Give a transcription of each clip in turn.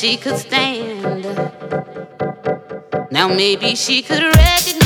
she could stand. Now maybe she could recognize.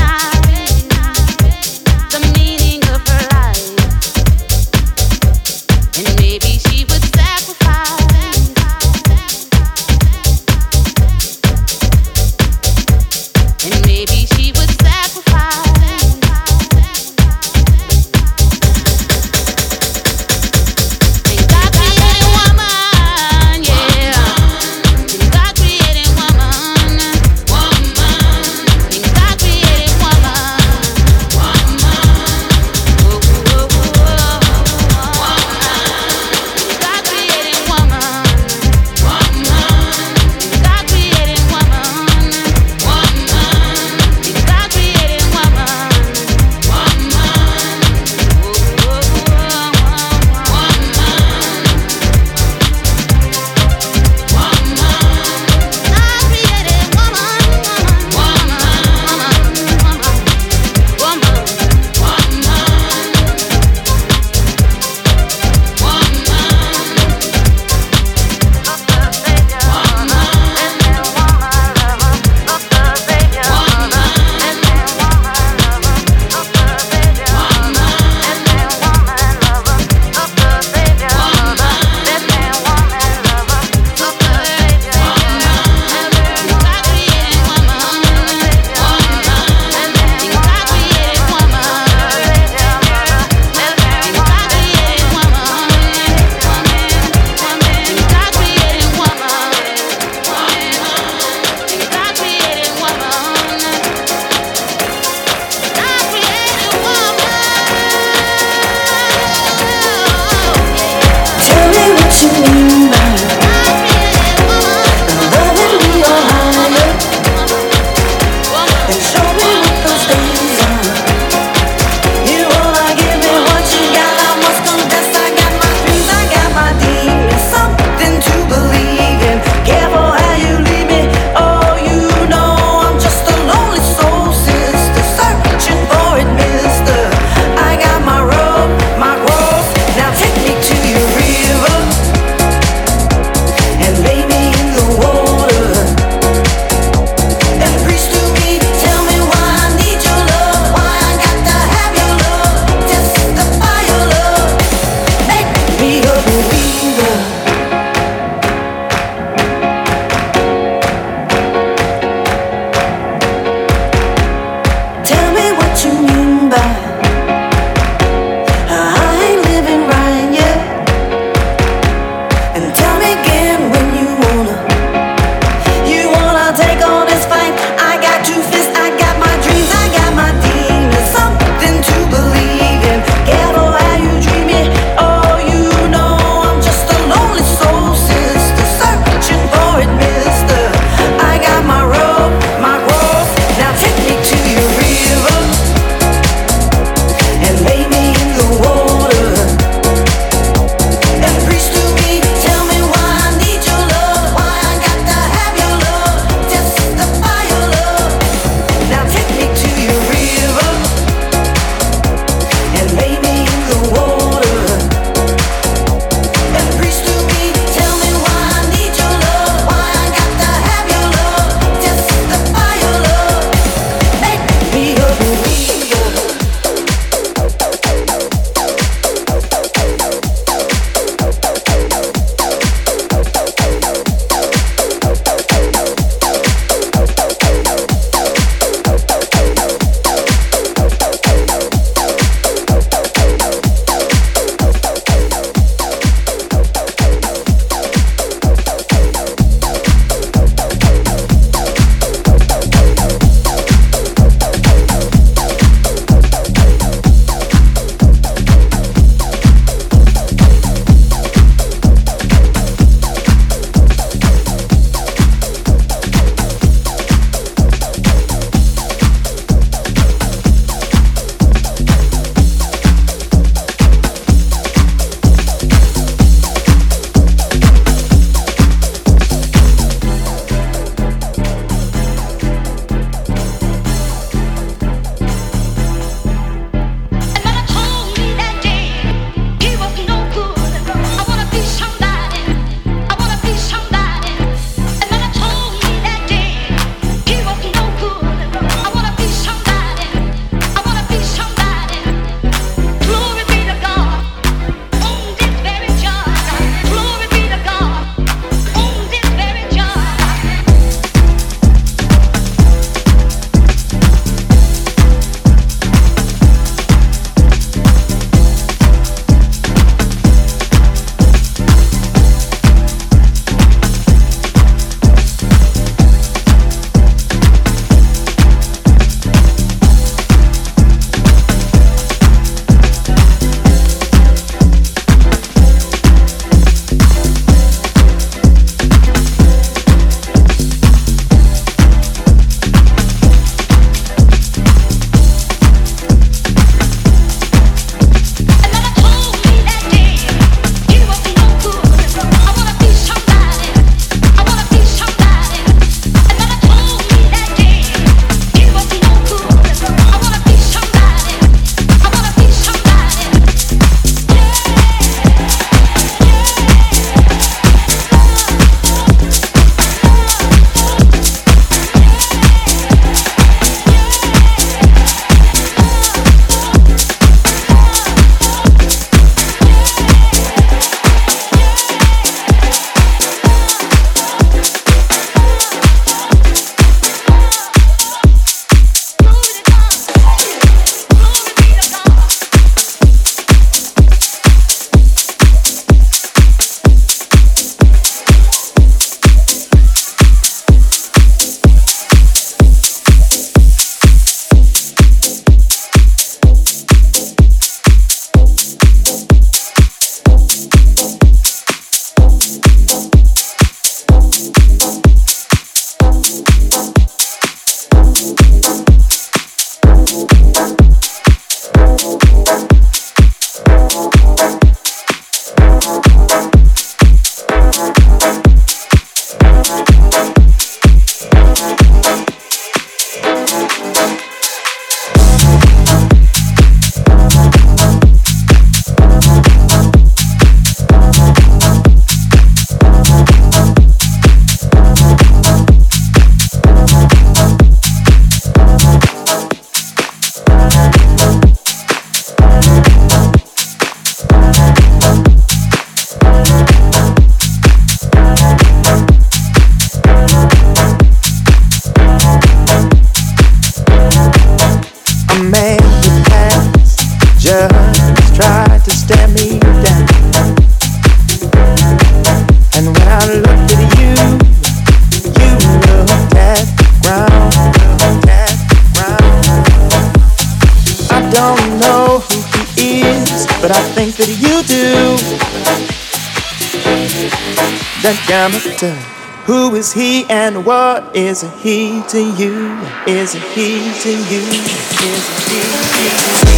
Gamma who is he and what is he to you? Is he to you? Is he to you?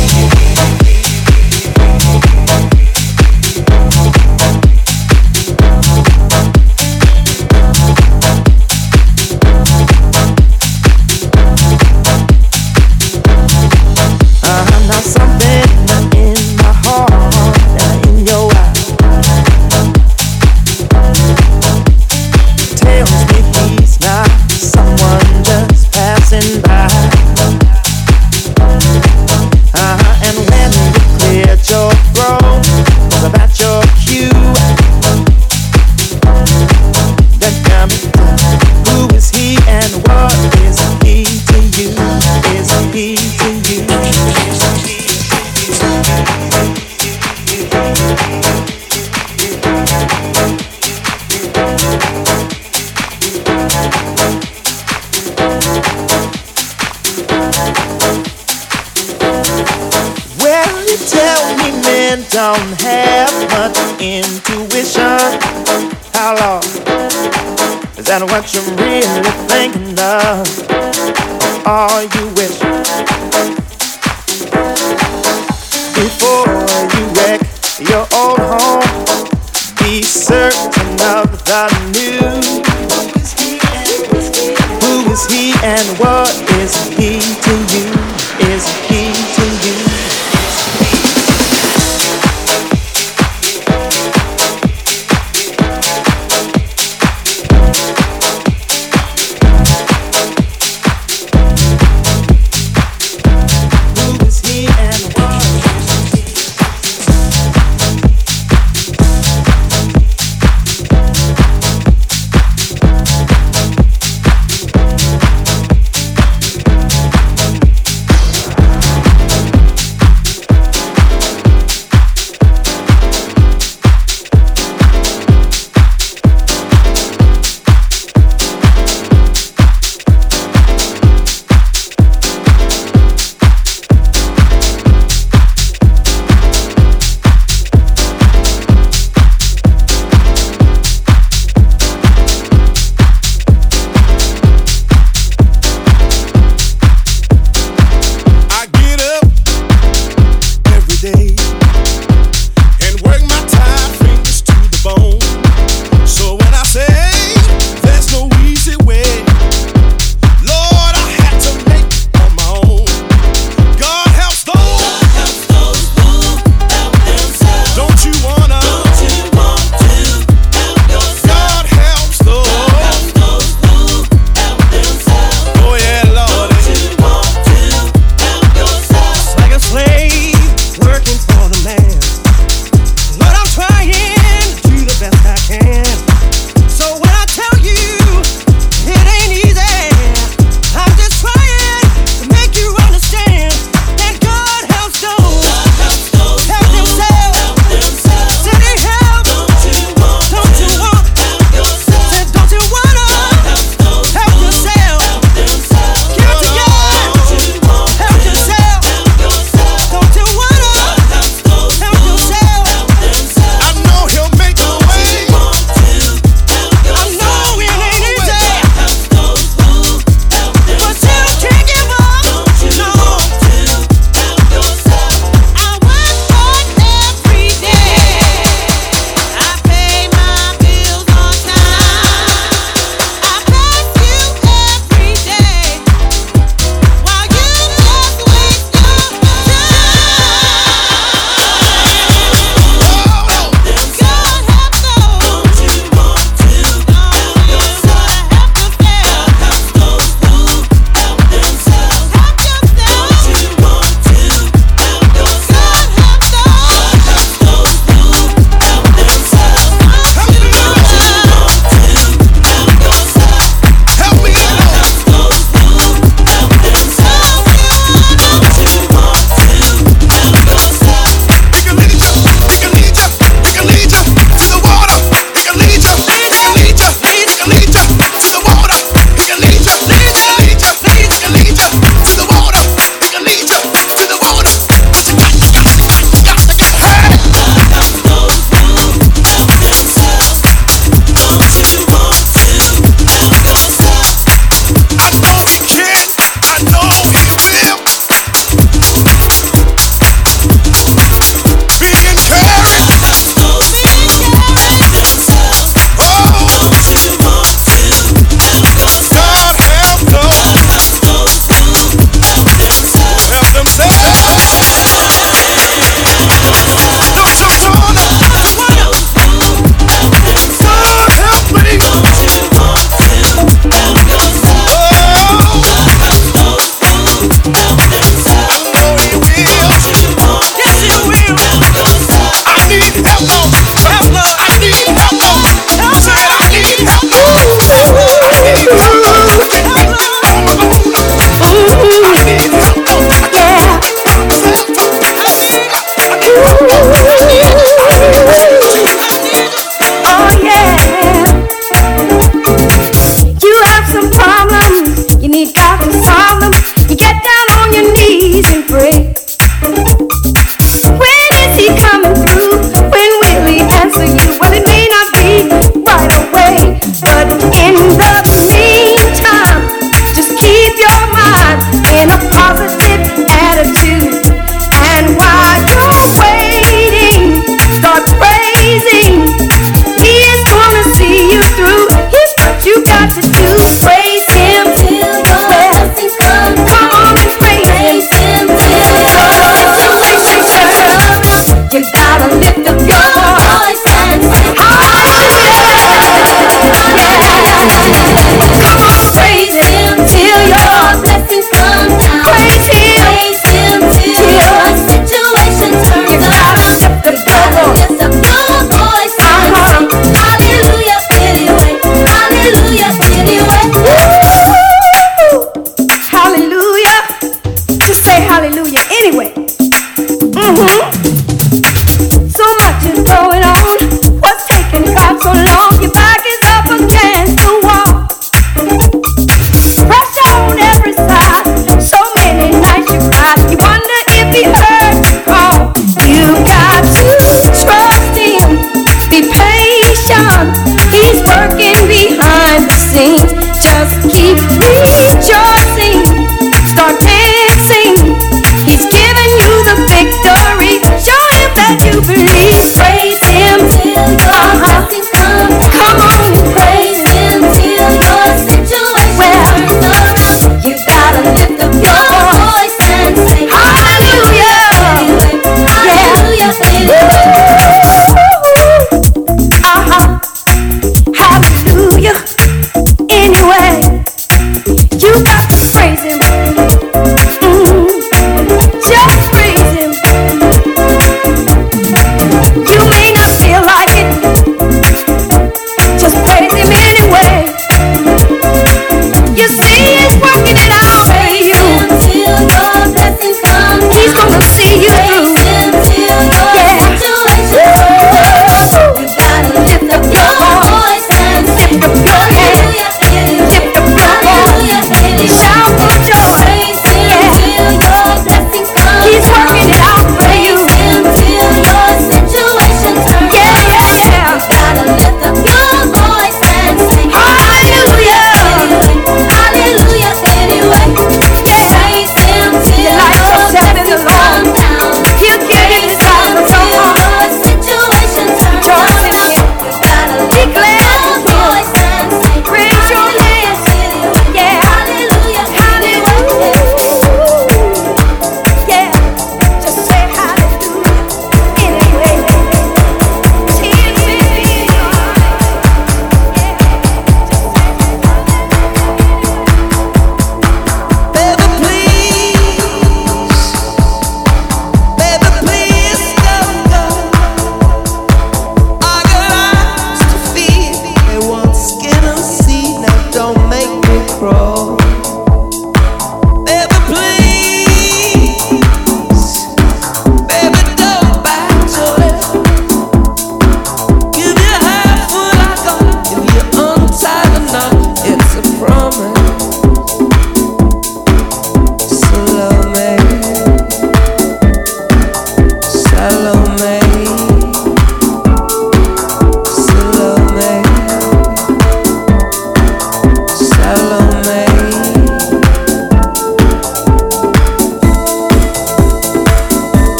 you're really thinking of? Are you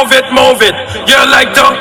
move it, move it. You're like to